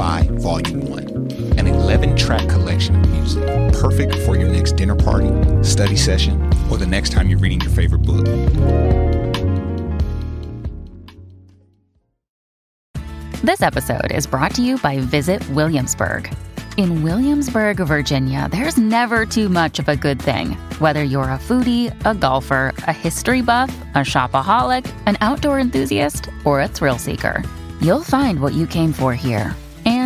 Lo-Fi Volume 1, an 11-track collection of music, perfect for your next dinner party, study session, or the next time you're reading your favorite book. This episode is brought to you by Visit Williamsburg. In Williamsburg, Virginia, there's never too much of a good thing. Whether you're a foodie, a golfer, a history buff, a shopaholic, an outdoor enthusiast, or a thrill seeker, you'll find what you came for here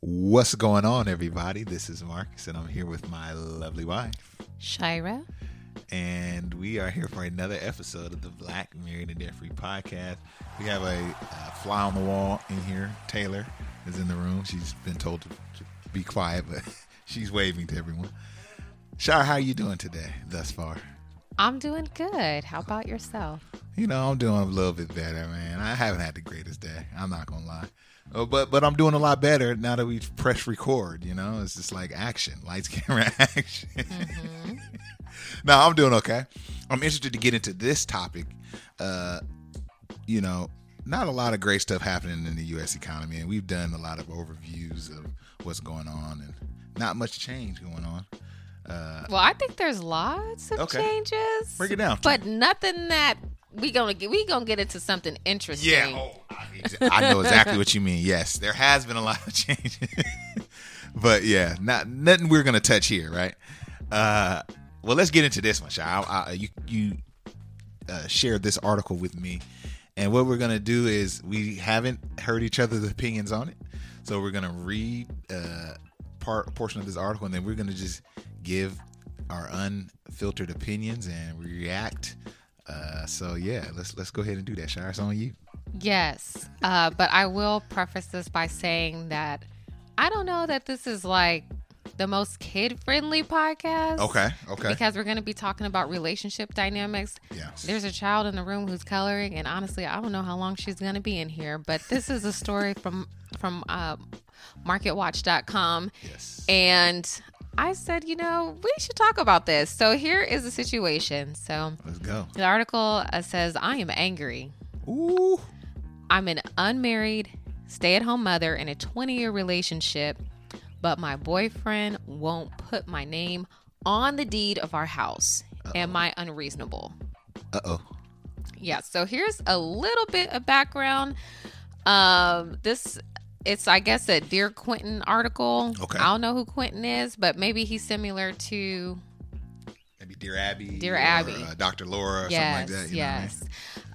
What's going on, everybody? This is Marcus, and I'm here with my lovely wife. Shira. And we are here for another episode of the Black Married and Debt Free podcast. We have a uh, fly on the wall in here. Taylor is in the room. She's been told to, to be quiet, but she's waving to everyone. Shire, how are you doing today thus far? I'm doing good. How about yourself? You know, I'm doing a little bit better, man. I haven't had the greatest day. I'm not gonna lie. Oh, but but I'm doing a lot better now that we press record. You know, it's just like action, lights, camera, action. Mm-hmm. no, I'm doing okay. I'm interested to get into this topic. Uh, you know, not a lot of great stuff happening in the U.S. economy, and we've done a lot of overviews of what's going on, and not much change going on. Uh, well, I think there's lots of okay. changes. Break it down, but nothing that we gonna get. We gonna get into something interesting. Yeah, oh, I, I know exactly what you mean. Yes, there has been a lot of changes, but yeah, not nothing we're gonna touch here, right? Uh, well, let's get into this one, Shai. you you uh, shared this article with me, and what we're gonna do is we haven't heard each other's opinions on it, so we're gonna read uh, part portion of this article, and then we're gonna just give our unfiltered opinions and react. Uh, so yeah, let's let's go ahead and do that. Shire, it's on you. Yes, uh, but I will preface this by saying that I don't know that this is like the most kid friendly podcast. Okay, okay. Because we're going to be talking about relationship dynamics. Yes. There's a child in the room who's coloring, and honestly, I don't know how long she's going to be in here. But this is a story from from uh, MarketWatch.com. Yes. And I said, you know, we should talk about this. So here is the situation. So let's go. The article uh, says, I am angry. Ooh. I'm an unmarried, stay at home mother in a 20 year relationship, but my boyfriend won't put my name on the deed of our house. Uh-oh. Am I unreasonable? Uh oh. Yeah. So here's a little bit of background. Um, this it's I guess a Dear Quentin article. Okay. I don't know who Quentin is, but maybe he's similar to maybe Dear Abby. Dear Abby. Uh, Dr. Laura or yes, something like that. yes.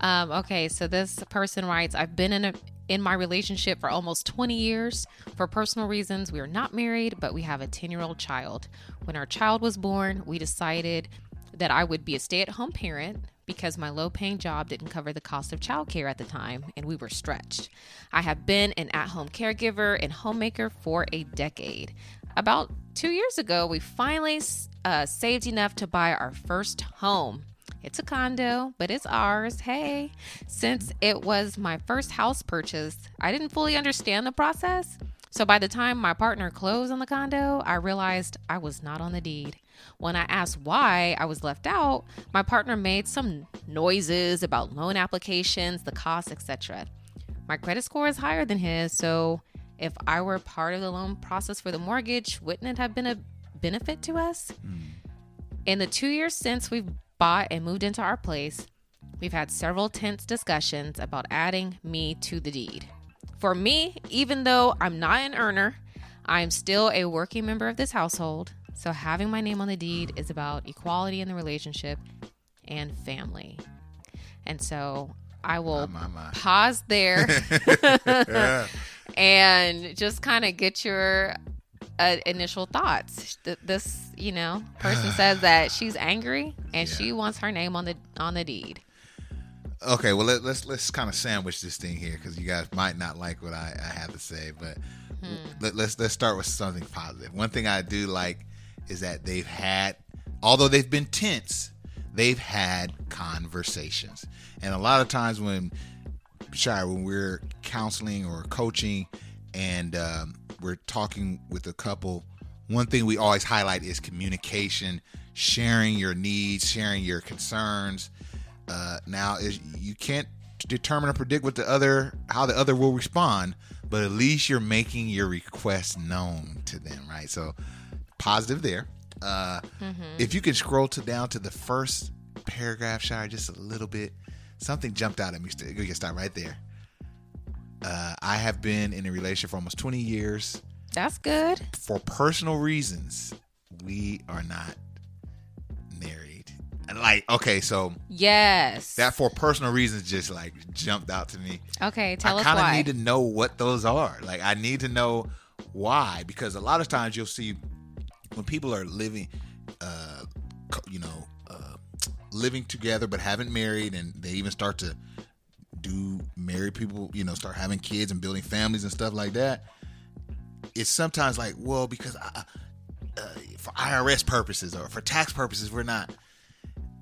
I mean? um, okay, so this person writes, I've been in a in my relationship for almost 20 years. For personal reasons, we are not married, but we have a 10 year old child. When our child was born, we decided that I would be a stay at home parent because my low paying job didn't cover the cost of childcare at the time and we were stretched. I have been an at home caregiver and homemaker for a decade. About two years ago, we finally uh, saved enough to buy our first home. It's a condo, but it's ours. Hey, since it was my first house purchase, I didn't fully understand the process. So by the time my partner closed on the condo, I realized I was not on the deed. When I asked why I was left out, my partner made some noises about loan applications, the cost, etc. My credit score is higher than his, so if I were part of the loan process for the mortgage, wouldn't it have been a benefit to us? Hmm. In the two years since we've bought and moved into our place, we've had several tense discussions about adding me to the deed. For me, even though I'm not an earner, I'm still a working member of this household. So having my name on the deed is about equality in the relationship and family. And so I will My, my. pause there and just kind of get your uh, initial thoughts. Th- This, you know, person says that she's angry and she wants her name on the on the deed. Okay, well let, let's let's kind of sandwich this thing here because you guys might not like what I, I have to say, but let, let's let's start with something positive. One thing I do like is that they've had, although they've been tense, they've had conversations, and a lot of times when shy when we're counseling or coaching and um, we're talking with a couple one thing we always highlight is communication sharing your needs sharing your concerns. Uh, now is you can't determine or predict what the other how the other will respond but at least you're making your request known to them right? So positive there. Uh, if you can scroll to down to the first paragraph shy just a little bit something jumped out at me. We can start right there uh, i have been in a relationship for almost 20 years That's good. for personal reasons, we are not married. And like, okay, so Yes. that for personal reasons just like jumped out to me. okay, tell I us why. I kind of need to know what those are. Like, I need to know why because a lot of times you'll see when people are living, uh, you know, uh, living together but haven't married, and they even start to do married people, you know, start having kids and building families and stuff like that. It's sometimes like, well, because I, uh, for IRS purposes or for tax purposes, we're not.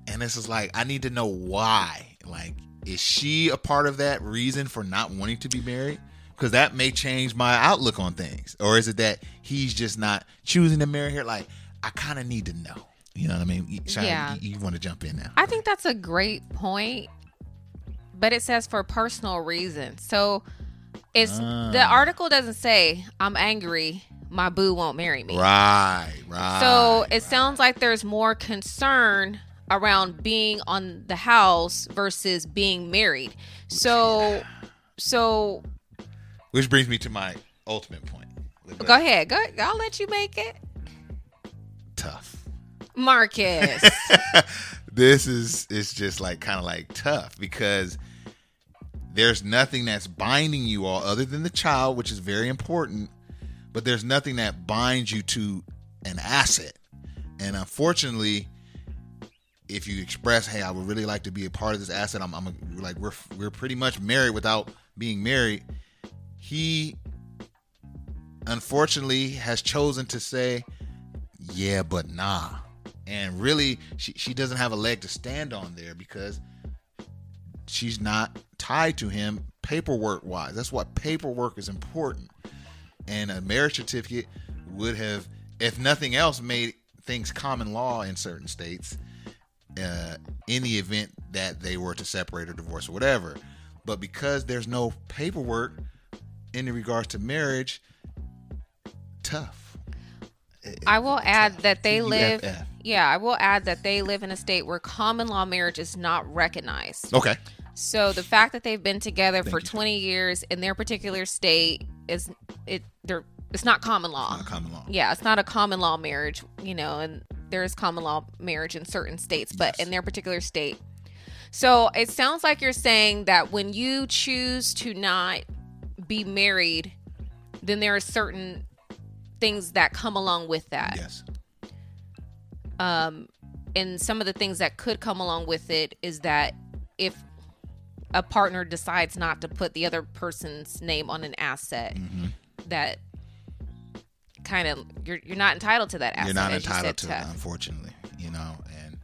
And this is like, I need to know why. Like, is she a part of that reason for not wanting to be married? Because that may change my outlook on things. Or is it that he's just not choosing to marry her? Like, I kind of need to know. You know what I mean? You- Yeah. You, you want to jump in now? I think that's a great point, but it says for personal reasons. So it's the Ah. article doesn't say I'm angry, my boo won't marry me. Right, right. So it sounds like there's more concern around being on the house versus being married. So so Which brings me to my ultimate point. go ahead. Go I'll let you make it. Tough. Marcus. this is it's just like kind of like tough because there's nothing that's binding you all other than the child which is very important but there's nothing that binds you to an asset. And unfortunately if you express hey i would really like to be a part of this asset i'm, I'm a, like we're we're pretty much married without being married. He unfortunately has chosen to say yeah but nah. And really she, she doesn't have a leg to stand on there because she's not tied to him paperwork wise that's what paperwork is important. And a marriage certificate would have if nothing else made things common law in certain states uh, in the event that they were to separate or divorce or whatever. But because there's no paperwork in regards to marriage tough. I will add that they live. Yeah, I will add that they live in a state where common law marriage is not recognized. okay So the fact that they've been together for you. 20 years in their particular state is it they're it's not common law. not common law Yeah, it's not a common law marriage, you know, and there is common law marriage in certain states, but in their particular state. So it sounds like you're saying that when you choose to not be married, then there are certain things that come along with that. yes Um, and some of the things that could come along with it is that if a partner decides not to put the other person's name on an asset, Mm-hmm. that kind of you're you're not entitled to that asset. you're not as you entitled to it, unfortunately. You know, and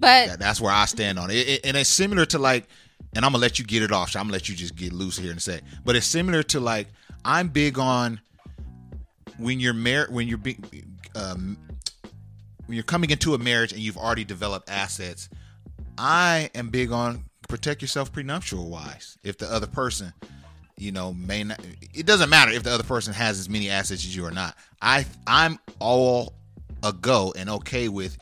But that, that's where I stand on it. It- it- And it's similar to like, and I'm gonna let you get it off. So I'm gonna let you just get loose here and say, but it's similar to like I'm big on when you're married when you're big, um, when you're coming into a marriage and you've already developed assets. I am big on protect yourself prenuptial wise if the other person you know, may not. It doesn't matter if the other person has as many assets as you or not. I I'm all a go and okay with.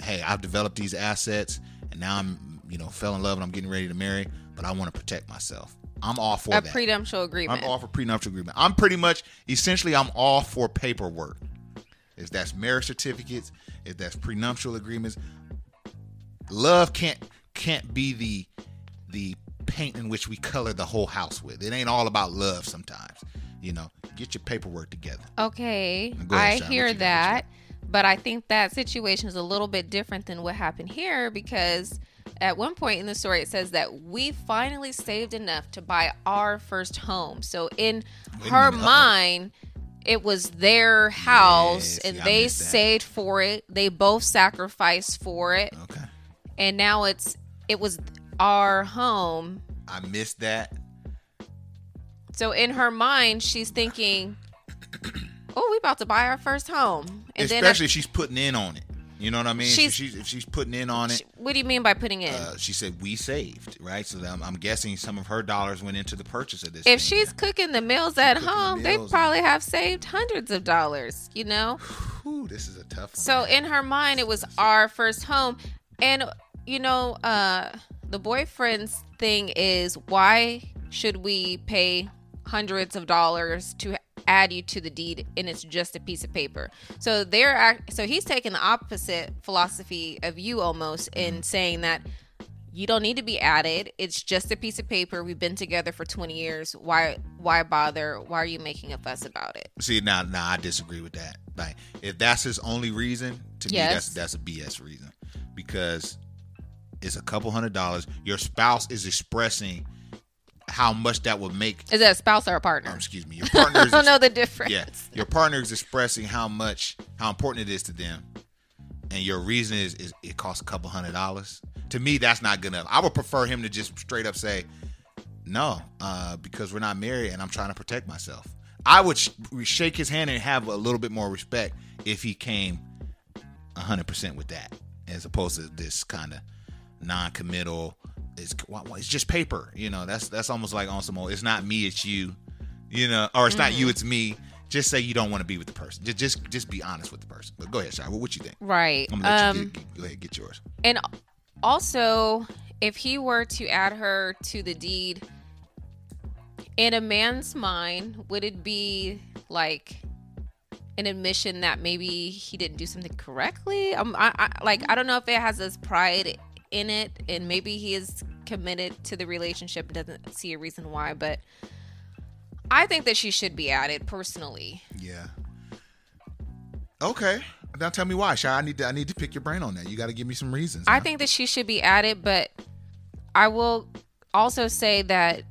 Hey, I've developed these assets, and now I'm you know fell in love and I'm getting ready to marry, but I want to protect myself. I'm all for a that. prenuptial agreement. I'm all for prenuptial agreement. I'm pretty much essentially I'm all for paperwork. If that's marriage certificates, if that's prenuptial agreements, love can't can't be the the paint in which we color the whole house with. It ain't all about love sometimes. You know, get your paperwork together. Okay, ahead, I Sean. Hear you got? What you that, but I think that situation is a little bit different than what happened here because at one point in the story it says that we finally saved enough to buy our first home. So in her mind, it was their house Yes, and yeah, they saved for it. They both sacrificed for it, Okay. and now it's it was our home. I missed that. So in her mind, she's thinking, "Oh, we about to buy our first home." And Especially if she's putting in on it. You know what I mean? She's- if she's she's putting in on it. what do you mean by putting in? Uh, she said we saved, right? So I'm, I'm guessing some of her dollars went into the purchase of this. if thing she's here. cooking the meals at cooking the home, they meals. probably have saved hundreds of dollars, you know? Whew, this is a tough one. So in her mind, it was our first home. And, you know, uh, the boyfriend's thing is why should we pay hundreds of dollars to add you to the deed and it's just a piece of paper? So they're act- so he's taking the opposite philosophy of you almost in saying that you don't need to be added. It's just a piece of paper. We've been together for 20 years. Why why bother? Why are you making a fuss about it? See now, now I disagree with that. Like, if that's his only reason, to me, that's that's a BS reason. Because it's a couple hundred dollars. Your spouse is expressing how much that would make. is that a spouse or a partner Um, excuse me, your partner i don't know the difference yeah, your partner is expressing how much how important it is to them, and your reason is, is it costs a couple hundred dollars. To me, that's not good enough. I would prefer him to just straight up say, "No, uh, because we're not married, and I'm trying to protect myself." I would sh- shake his hand and have a little bit more respect if he came hundred percent with that, as opposed to this kind of non-committal. It's it's just paper, you know. That's that's almost like on some old. It's not me, it's you, you know, or it's not Mm-hmm. you, it's me. Just say you don't want to be with the person. Just just just be honest with the person. But go ahead, Shai. What, what you think? right I'm gonna let you um get, get, go ahead, get yours. And also, if he were to add her to the deed, in a man's mind, would it be like an admission that maybe he didn't do something correctly? Um, I, I like I don't know if it has his pride in it, and maybe he is committed to the relationship and doesn't see a reason why. But I think that she should be added personally. Yeah. Okay. Now tell me why, Shai. I need to I need to pick your brain on that. You got to give me some reasons. I think that she should be added, but I will also say that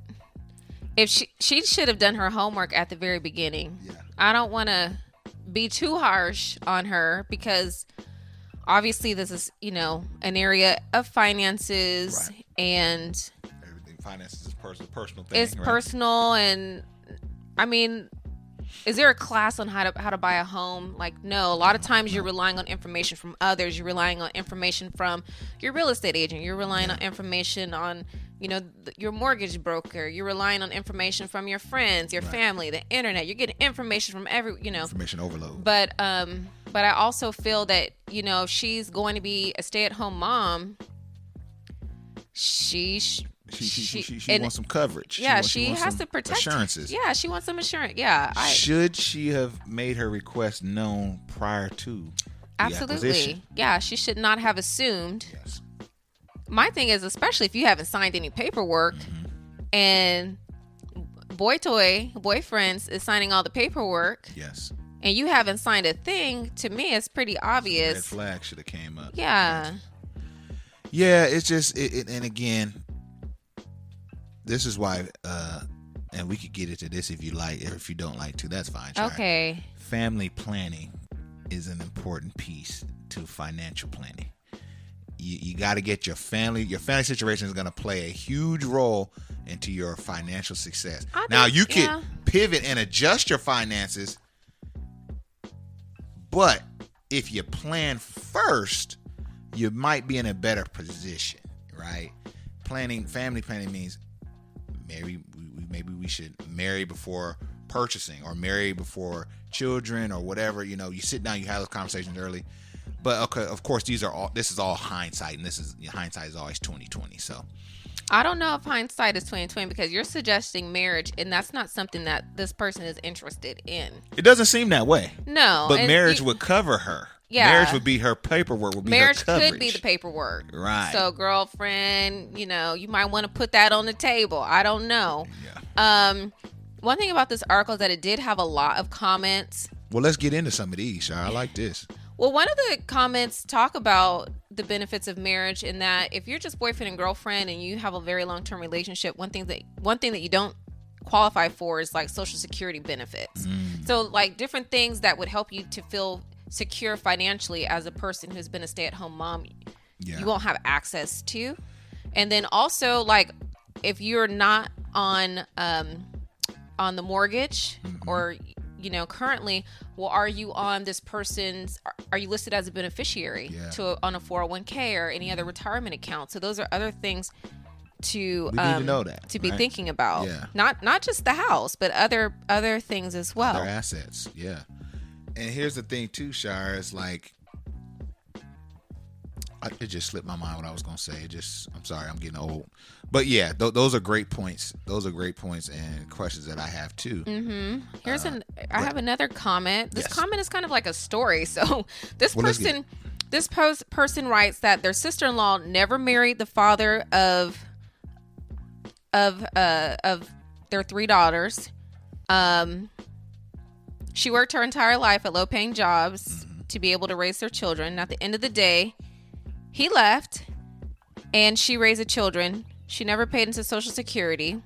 if she she should have done her homework at the very beginning. Yeah. I don't want to be too harsh on her because obviously this is, you know, an area of finances Right. and everything finances is personal personal thing. it's right? personal and I mean is there a class on how to how to buy a home? Like no, a lot of times you're relying on information from others. You're relying on information from your real estate agent. You're relying on information on you know th- your mortgage broker. You're relying on information from your friends, your family, the internet. You're getting information from every you know. Information overload. But um, but I also feel that you know if she's going to be a stay-at-home mom. She she she, she, she, she and- wants some coverage. yeah, wants- she, wants has some to protect assurances. Yeah, she wants some assurance. Yeah, I, Should she have made her request known prior to absolutely. acquisition? Yeah, she should not have assumed. Yes. My thing is, especially if you haven't signed any paperwork, Mm-hmm. and boy toy boyfriends is signing all the paperwork, Yes. And you haven't signed a thing. To me, it's pretty obvious. Red flag should have came up. Yeah, Yeah, it's just it, it, and again, this is why uh and we could get into this if you like or if you don't like to, that's fine. Shari. okay. Family planning is an important piece to financial planning. You, you got to get your family. Your family situation is going to play a huge role into your financial success. I now think- you can yeah. pivot and adjust your finances, but if you plan first, you might be in a better position, right? Planning, family planning means, maybe maybe we should marry before purchasing or marry before children or whatever. You know, you sit down, you have those conversations early. But okay, of course, these are all. This is all hindsight, and this is hindsight is always twenty twenty. So I don't know if hindsight is 2020 because you're suggesting marriage, and that's not something that this person is interested in. it doesn't seem that way. No, But marriage you- would cover her. Yeah. Marriage would be her paperwork. Would be marriage could be the paperwork. Right. So, girlfriend, you know, you might want to put that on the table. I don't know. Yeah. Um, one thing about this article is that it did have a lot of comments. Well, let's get into some of these. I like this. Well, one of the comments talk about the benefits of marriage in that if you're just boyfriend and girlfriend and you have a very long term relationship, one thing that one thing that you don't qualify for is like social security benefits. So like different things that would help you to feel secure financially as a person who's been a stay at home mom Yeah. you won't have access to. And then also like if you're not on um on the mortgage Mm-hmm. or you know currently well are you on this person's are, you listed as a beneficiary Yeah. to a, on a 401k or any other retirement account so those are other things to We need to um, know that, to be right? thinking about Yeah. not not just the house but other other things as well their assets. Yeah. And here's the thing too, Shire, is like I, it just slipped my mind what I was gonna say. It just I'm sorry, I'm getting old. But yeah, th- those are great points. Those are great points and questions that I have too. Mm-hmm. Here's an. I have another comment. This Yes. comment is kind of like a story. So this Well, get- person, this post person writes that their sister-in-law never married the father of of uh of their three daughters. Um, she worked her entire life at low-paying jobs to be able to raise their children. At the end of the day, he left, and she raised the children. She never paid into Social Security.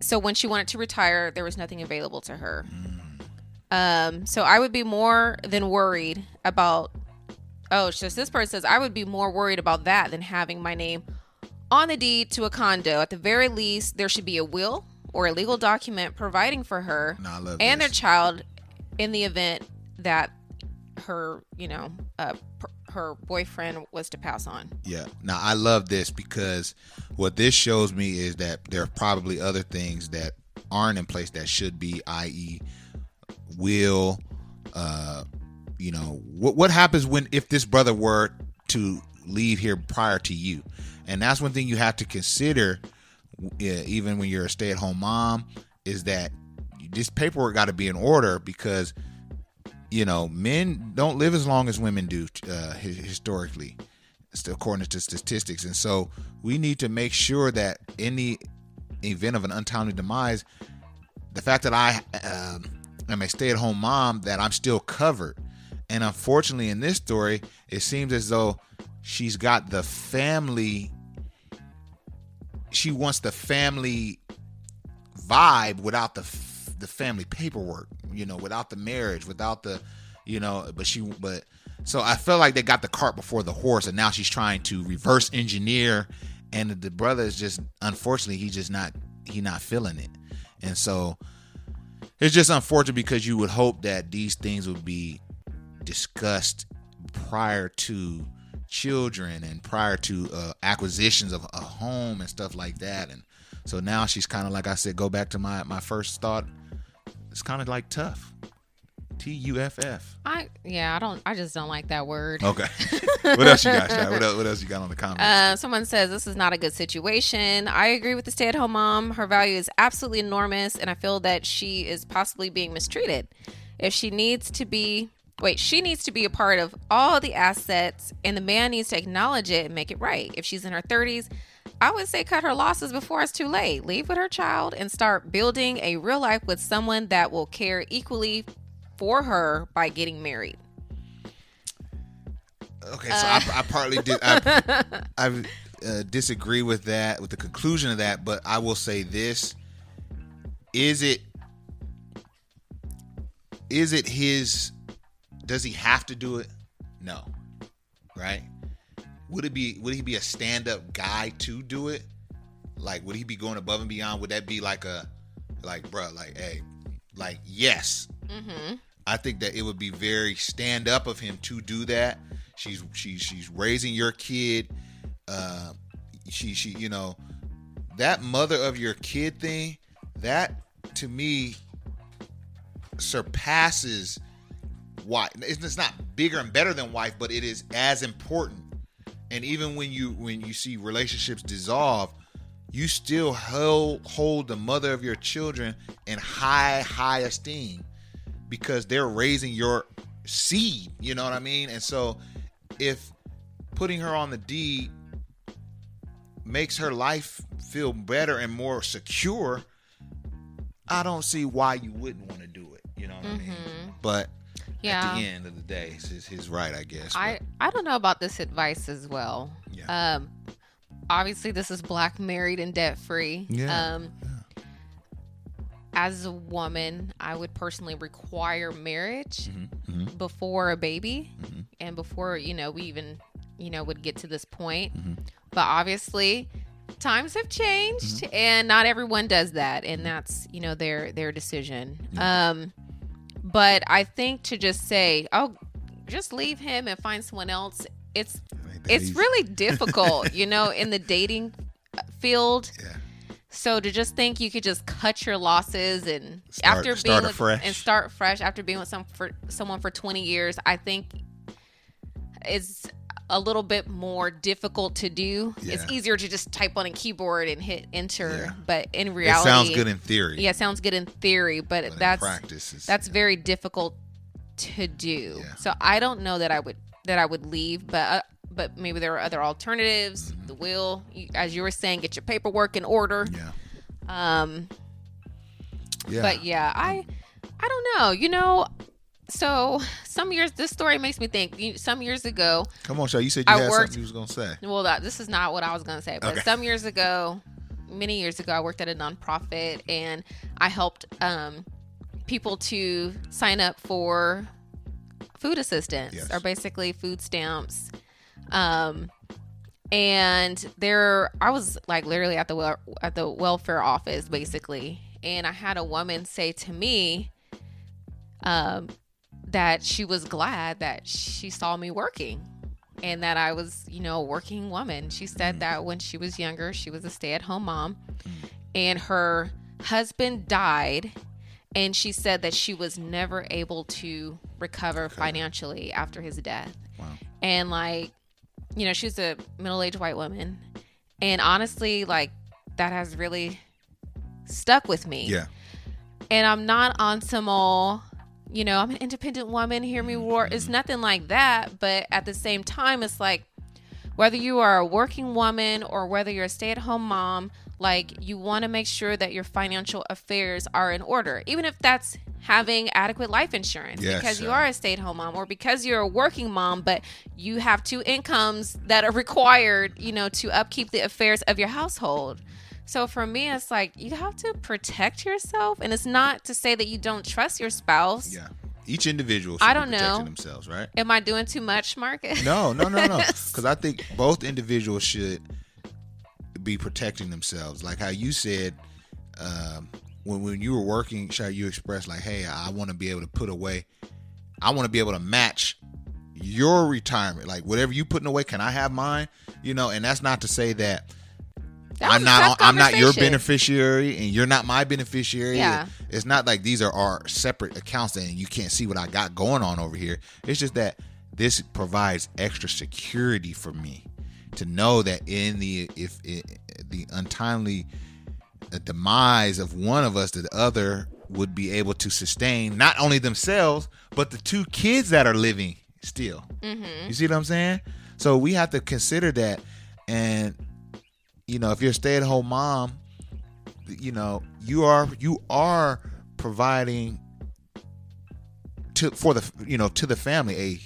So when she wanted to retire there was nothing available to her. Um so i would be more than worried about oh just this person says i would be more worried about that than having my name on the deed to a condo. At the very least there should be a will or a legal document providing for her love and their child in the event that her you know uh, her boyfriend was to pass on Yeah. Now I love this because what this shows me is that there are probably other things that aren't in place that should be, i.e., will, uh, you know, what what happens when if this brother were to leave here prior to you, and that's one thing you have to consider, even when you're a stay-at-home mom, is that this paperwork got to be in order because you know, men don't live as long as women do uh, historically, according to statistics. And so we need to make sure that in the event of an untimely demise, the fact that I um, am a stay-at-home mom, that I'm still covered. And unfortunately, in this story, it seems as though she's got the family. She wants the family vibe without the the family paperwork, you know, without the marriage, without the, you know, but she but so I felt like they got the cart before the horse and now she's trying to reverse engineer and the brother is just unfortunately he's just not he not feeling it. And so it's just unfortunate because you would hope that these things would be discussed prior to children and prior to uh, acquisitions of a home and stuff like that and so now she's kind of like i said go back to my my first thought it's kind of like tough t-u-f-f i yeah i don't i just don't like that word okay what else you got Shai? what else, what else you got on the comments Uh, someone says this is not a good situation. I agree with the stay at home mom. Her value is absolutely enormous, and I feel that she is possibly being mistreated. If she needs to be, wait, she needs to be a part of all the assets, and the man needs to acknowledge it and make it right. If she's in her 30s, I would say cut her losses before it's too late. Leave with her child and start building a real life with someone that will care equally for her by getting married. Okay, so I, I partly did. I, I uh, disagree with that, with the conclusion of that, but I will say this: is it is it his? Does he have to do it? No, right? Would it be? Would he be a stand-up guy to do it? Like, would he be going above and beyond? Would that be like a, like, bruh, like, hey, like, yes, I think that it would be very stand up of him to do that. She's she's she's raising your kid. Uh, she she you know that mother of your kid thing, that to me surpasses wife. It's not bigger and better than wife, but it is as important. And even when you when you see relationships dissolve, you still hold hold the mother of your children in high high esteem because they're raising your seed. You know what I mean? And so if putting her on the deed makes her life feel better and more secure, I don't see why you wouldn't want to do it. You know what I mean? Mm-hmm. But Yeah. at the end of the day, it's his, right, I guess. I I don't know about this advice as well. Yeah. Um, obviously this is black, married, and debt free. Yeah, Um, as a woman, I would personally require marriage Mm-hmm, before a baby, and before you know we even you know would get to this point. Mm-hmm. But obviously. Times have changed, Mm-hmm. and not everyone does that, and that's you know their their decision. Um, but I think to just say, "Oh, just leave him and find someone else," it's it's easy. really difficult, you know, in the dating field. Yeah. So to just think you could just cut your losses and Start- after being with, and start fresh after being with some for someone for 20 years, I think is a little bit more difficult to do. It's easier to just type on a keyboard and hit enter, Yeah. but in It reality sounds good in theory. Yeah, it sounds good in theory, but, but that's practice, that's very difficult to do. Yeah. So I don't know that I would that I would leave, but uh, but maybe there are other alternatives. Mm-hmm. The will, you, as you were saying, get your paperwork in order. yeah. Um, Yeah. but yeah, I I don't know. You know, so some years this story makes me think. Some years ago, Come on, Shaw. You said you I had worked- something you was gonna say. well, that, this is not what I was going to say, but Okay. some years ago, many years ago, I worked at a nonprofit and I helped um, people to sign up for food assistance Yes. or basically food stamps. Um, and there, I was like literally at the wel- at the welfare office basically, and I had a woman say to me, um, that she was glad that she saw me working and that I was, you know, a working woman. She said mm. that when she was younger, she was a stay at home mom mm. and her husband died. And she said that she was never able to recover financially after his death. Wow. And like, you know, she's a middle aged white woman. And honestly, like, that has really stuck with me Yeah. and I'm not on some all, you know, I'm an independent woman, hear me roar. It's mm-hmm. nothing like that. But at the same time, it's like whether you are a working woman or whether you're a stay at home mom, like you want to make sure that your financial affairs are in order, even if that's having adequate life insurance Yes, because you are a stay at home mom or because you're a working mom, but you have two incomes that are required, you know, to upkeep the affairs of your household. So for me, it's like you have to protect yourself, and it's not to say that you don't trust your spouse. Yeah. Each individual should I don't protecting know. themselves, right? Am I doing too much, Marcus? No, no, no, no. Because I think both individuals should be protecting themselves. Like how you said, um, when when you were working, Shy, you expressed like, "Hey, I want to be able to put away. I want to be able to match your retirement. Like whatever you putting away, can I have mine? You know." And that's not to say that. I'm not. I'm not your beneficiary, and you're not my beneficiary. Yeah. It's not like these are our separate accounts, and you can't see what I got going on over here. It's just that this provides extra security for me to know that in the if it, the untimely demise of one of us, the other would be able to sustain not only themselves but the two kids that are living still. Mm-hmm. You see what I'm saying? So we have to consider that, and you know, if you're a stay-at-home mom, you know, you are you are providing to for the you know to the family a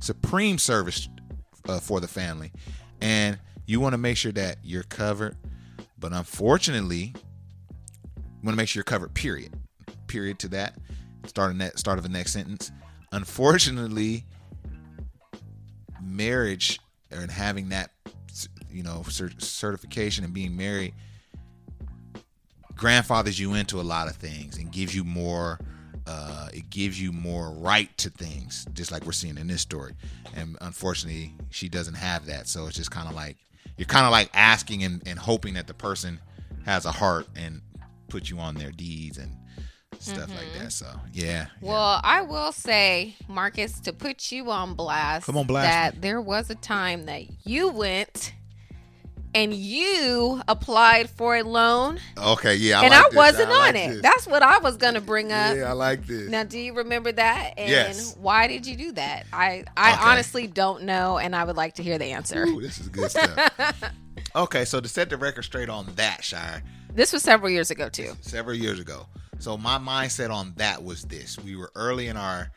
supreme service uh, for the family, and you want to make sure that you're covered. But unfortunately, you want to make sure you're covered. Period. Period to that. Starting that start of the next sentence. Unfortunately, marriage and having that you know cer- certification and being married grandfathers you into a lot of things and gives you more uh, it gives you more right to things just like we're seeing in this story and unfortunately she doesn't have that so it's just kind of like you're kind of like asking and, and hoping that the person has a heart and put you on their deeds and stuff like that. So yeah. yeah. Mm-hmm. Well, I will say, Marcus, to put you on blast, Come on, blast that me. there was a time that you went and you applied for a loan, Okay, yeah. I and like I this. wasn't I like on it. That's what I was gonna bring up. yeah, I like this. Now, do you remember that? And Yes. why did you do that? I I Okay. honestly don't know, and I would like to hear the answer. Ooh, this is good stuff. okay, so to set the record straight on that, Shire, This was several years ago too. several years ago. So my mindset on that was this: we were early in our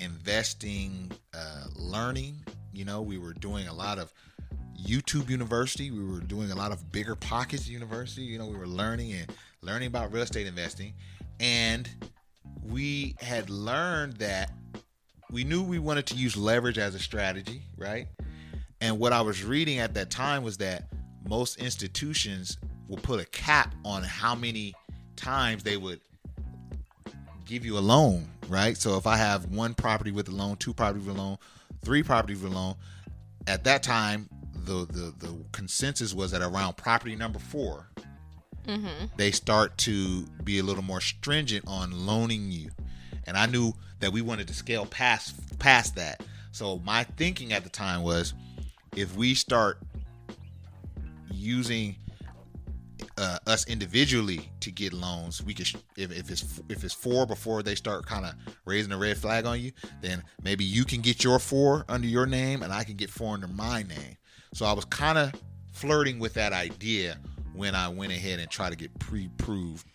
investing, uh, learning. You know, we were doing a lot of YouTube University. We were doing a lot of BiggerPockets University. You know, we were learning and learning about real estate investing, and we had learned that we knew we wanted to use leverage as a strategy, right? And what I was reading at that time was that most institutions will put a cap on how many times they would give you a loan, right? So if I have one property with a loan, two properties with a loan, three properties with a loan, at that time the the, the consensus was that around property number 4 they start to be a little more stringent on loaning you. And I knew that we wanted to scale past past that. So my thinking at the time was if we start using uh, us individually to get loans, we could if, if it's if it's four before they start kind of raising the red flag on you, then maybe you can get your four under your name and I can get four under my name. So I was kind of flirting with that idea when I went ahead and tried to get pre-proved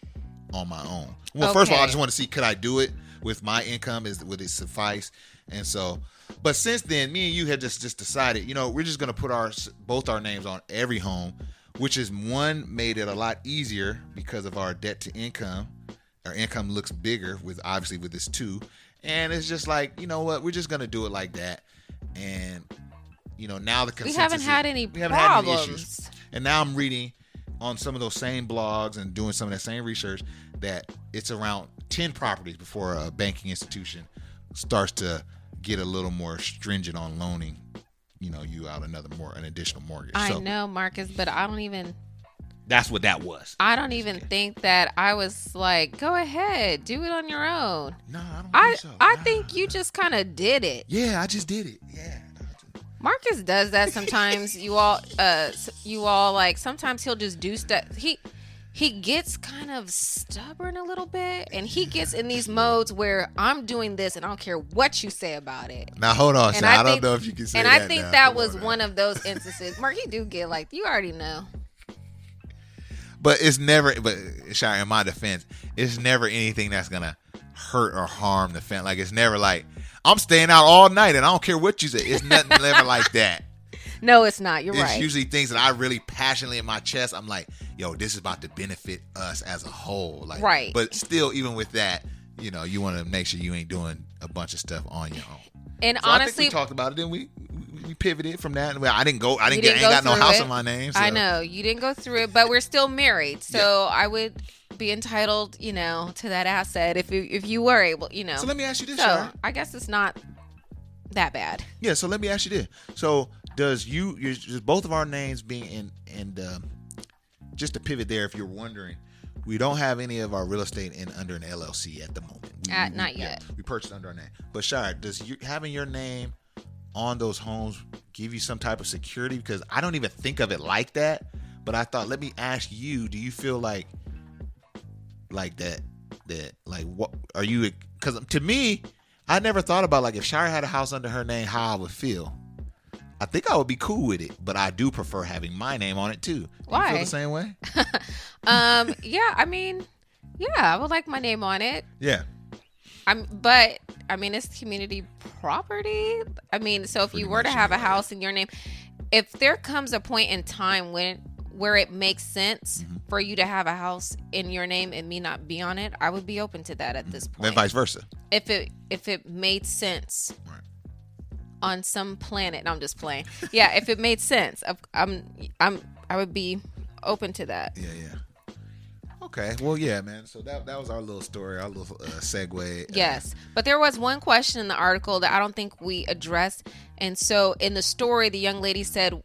on my own. Well, first of all, I just want to see could I do it with my income? Is would it suffice? And so, but since then, me and you had just just decided, you know, we're just gonna put our both our names on every home, which is one made it a lot easier because of our debt to income. Our income looks bigger with obviously with this two, and it's just like you know what, we're just gonna do it like that, and you know now the We haven't is- had any we haven't had any issues. problems. And now I'm reading on some of those same blogs and doing some of that same research that it's around 10 properties before a banking institution starts to get a little more stringent on loaning, you know, you out another more an additional mortgage. I so know, Marcus, but I don't even that's what that was. I don't even think that I was like, go ahead, do it on your own. No, I don't I think so. I Nah. think you just kind of did it. Yeah, I just did it. Yeah. Marcus does that sometimes. you all, uh, you all like sometimes he'll just do stuff. He he gets kind of stubborn a little bit, and he gets in these modes where I'm doing this, and I don't care what you say about it. Now hold on, And. I, don't think- know if you can say And that. I think now. that was on one of those instances. Mark, you do get like you already know. But it's never. But Shy, in my defense, it's never anything that's gonna hurt or harm the fan. Like it's never like I'm staying out all night and I don't care what you say. It's nothing ever like that. No, it's not. You're It's right. It's usually things that I really passionately in my chest. I'm like, yo, this is about to benefit us as a whole. Like, Right. But still, even with that, you know, you want to make sure you ain't doing a bunch of stuff on your own. and So I think honestly, we talked about it. Then we we pivoted from that. Well, I didn't go. I You didn't. get, didn't I ain't got no house it. in my name. I know you didn't go through it, but we're still married, so I would be entitled, you know, to that asset if you if you were able, you know. So let me ask you this, So Shar. I guess it's not that bad. Yeah, so let me ask you this. So does you just both of our names being in and um, just to pivot there, if you're wondering, we don't have any of our real estate in under an LLC at the moment. We, Uh, we- not yeah, yet. we purchased under our name. But Shire, does you having your name on those homes give you some type of security? Because I don't even think of it like that. But I thought, let me ask you: Do you feel like like that? That like what are you? Because to me, I never thought about like if Shire had a house under her name, how I would feel. I think I would be cool with it, but I do prefer having my name on it too. Do You Why? feel the same way? Um, yeah, I mean, yeah, I would like my name on it. Yeah. I'm, but I mean, it's community property. I mean, so if Pretty you were to have a house in your name, if there comes a point in time when where it makes sense Mm-hmm. for you to have a house in your name and me not be on it, I would be open to that at this Then point. vice versa. If it if it made sense Right. on some planet, no, I'm just playing. Yeah, if it made sense, I'm I'm I would be open to that. Yeah, yeah. Okay. Well, yeah, man. So that that was our little story, our little uh, segue. Yes, but there was one question in the article that I don't think we addressed. And so in the story, the young lady said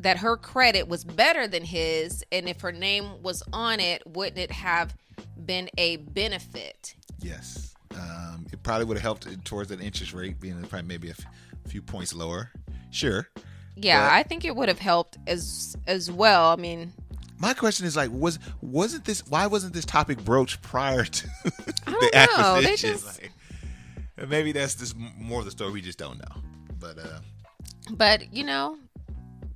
that her credit was better than his, and if her name was on it, wouldn't it have been a benefit? Yes. Um, it probably would have helped towards that interest rate being probably maybe a f- few points lower. Sure. Yeah, But- I think it would have helped as as well. I mean, My question is like, was wasn't this why wasn't this topic broached prior to the don't know. They acquisition? just- Like, maybe that's just more of the story we just don't know. But uh, but you know,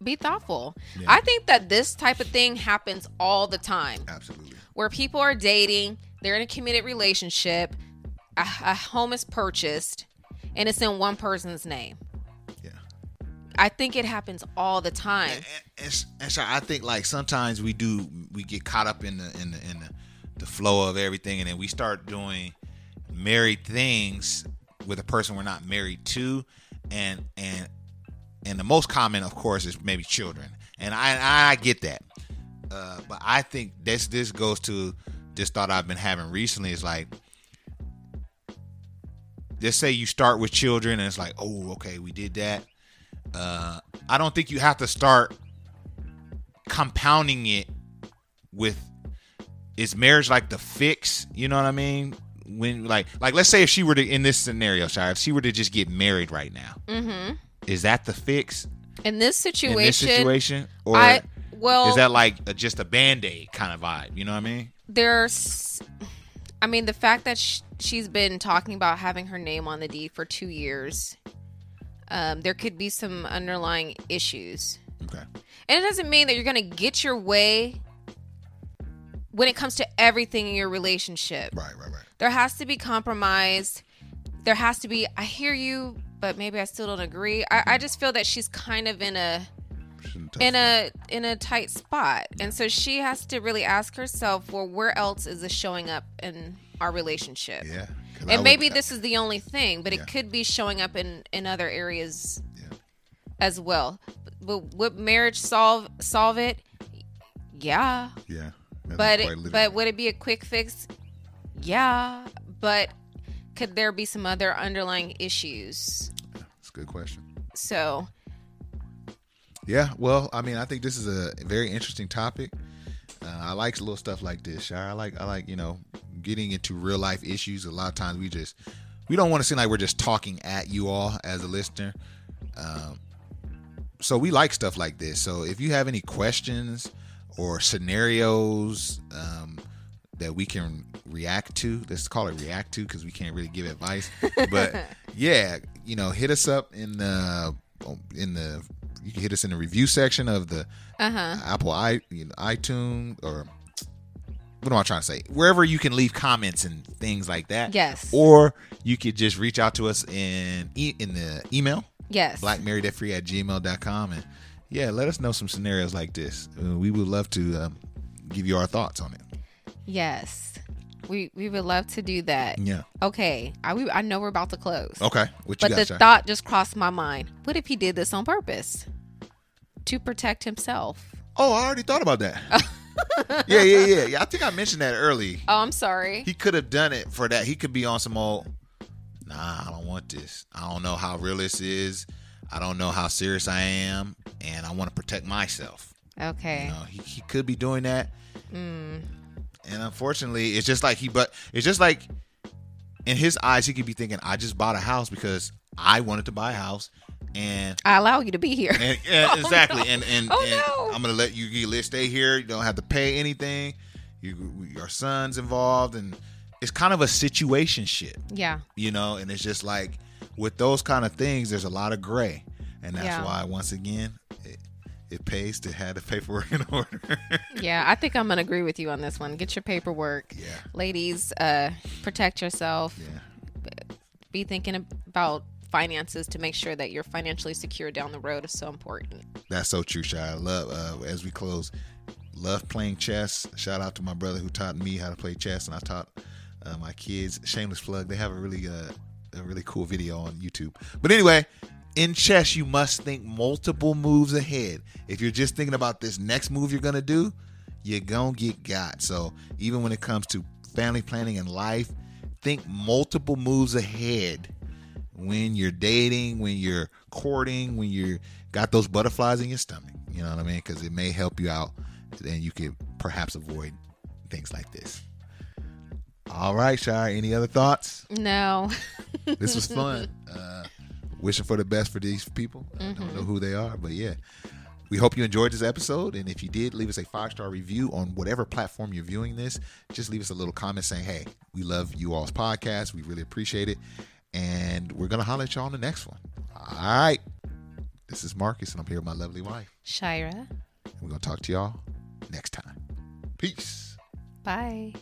be thoughtful. Yeah. I think that this type of thing happens all the time. absolutely. where people are dating, they're in a committed relationship, a, a home is purchased, and it's in one person's name. I think it happens all the time. And, and, and so I think like sometimes we do we get caught up in the in the in the, the flow of everything, and then we start doing married things with a person we're not married to, and and and the most common, of course, is maybe children, and I I get that, uh, but I think this this goes to this thought I've been having recently is like. Just say you start with children and it's like, oh, okay, we did that. Uh, I don't think you have to start compounding it with is marriage like the fix? You know what i mean? When like like let's say if she were to in this scenario Shire, if she were to just get married right now Mm-hmm. is that the fix? In this situation, in this situation? Or I well, is that like a, just a band-aid kind of vibe? You know what i mean? There's, I mean, the fact that sh- she's been talking about having her name on the deed for two years, um, there could be some underlying issues. okay And it doesn't mean that you're going to get your way when it comes to everything in your relationship. right right right There has to be compromise. There has to be, I hear you, but maybe I still don't agree. I, I just feel that she's kind of in a in a in a tight spot. And so she has to really ask herself, well, where else is this showing up in our relationship? yeah And would- maybe this is the only thing, but Yeah. it could be showing up in in other areas Yeah. as well. But would marriage solve solve it? Yeah. yeah But it, but would it be a quick fix? Yeah. But could there be some other underlying issues? That's a good question So Yeah, well, I mean, I think this is a very interesting topic. Uh, I like little stuff like this. I like, I like, you know, getting into real life issues. A lot of times we just, we don't want to seem like we're just talking at you all as a listener. Um, so we like stuff like this. So if you have any questions or scenarios um, that we can react to, let's call it react to because we can't really give advice. But yeah, you know, hit us up in the in the you can hit us in the review section of the uh-huh. Apple i you know, iTunes or what am I trying to say? Wherever you can leave comments and things like that. Yes. Or you could just reach out to us in e- in the email Yes. blackmarriedfree at gmail.com and yeah let us know some scenarios like this uh, we would love to um, give you our thoughts on it Yes. We we would love to do that. yeah Okay. I we, I know we're about to close. okay But got the Shy? thought just crossed my mind. What if he did this on purpose? To protect himself. oh i already thought about that yeah yeah yeah yeah i think i mentioned that early Oh, I'm sorry. he could have done it for that he could be on some old nah i don't want this i don't know how real this is i don't know how serious i am and i want to protect myself Okay. You know, he, he could be doing that. Mm. And unfortunately, it's just like he, but it's just like in his eyes, he could be thinking, I just bought a house because I wanted to buy a house. And, I allow you to be here. and, and exactly. And, and, Oh, and no. I'm to let you, you stay here. You don't have to pay anything. You, your son's involved. And it's kind of a situation shit, yeah. you know? And it's just like with those kind of things, there's a lot of gray. And that's Yeah. why, once again, it, it pays to have the paperwork in order. Yeah, I think I'm gonna agree with you on this one. Get your paperwork. Yeah. Ladies, uh, protect yourself. yeah. Be thinking about finances to make sure that you're financially secure down the road is so important. That's so true, Shy. I love uh, as we close. Love playing chess. Shout out to my brother who taught me how to play chess, and I taught uh, my kids. Shameless plug. They have a really uh, a really cool video on YouTube. But anyway, in chess, you must think multiple moves ahead. If you're just thinking about this next move you're gonna do, you're gonna get got. So even when it comes to family planning and life, think multiple moves ahead when you're dating, when you're courting, when you're got those butterflies in your stomach. You know what I mean? Because it may help you out, and you could perhaps avoid things like this. All right, Shire. Any other thoughts? No. This was fun. Uh, wishing for the best for these people. I don't know who they are, but yeah. We hope you enjoyed this episode. And if you did, leave us a five star review on whatever platform you're viewing this. Just leave us a little comment saying, hey, we love you all's podcast. We really appreciate it. And we're going to holler at y'all on the next one. All right. This is Marcus, and I'm here with my lovely wife. Shira. And we're going to talk to y'all next time. Peace. Bye.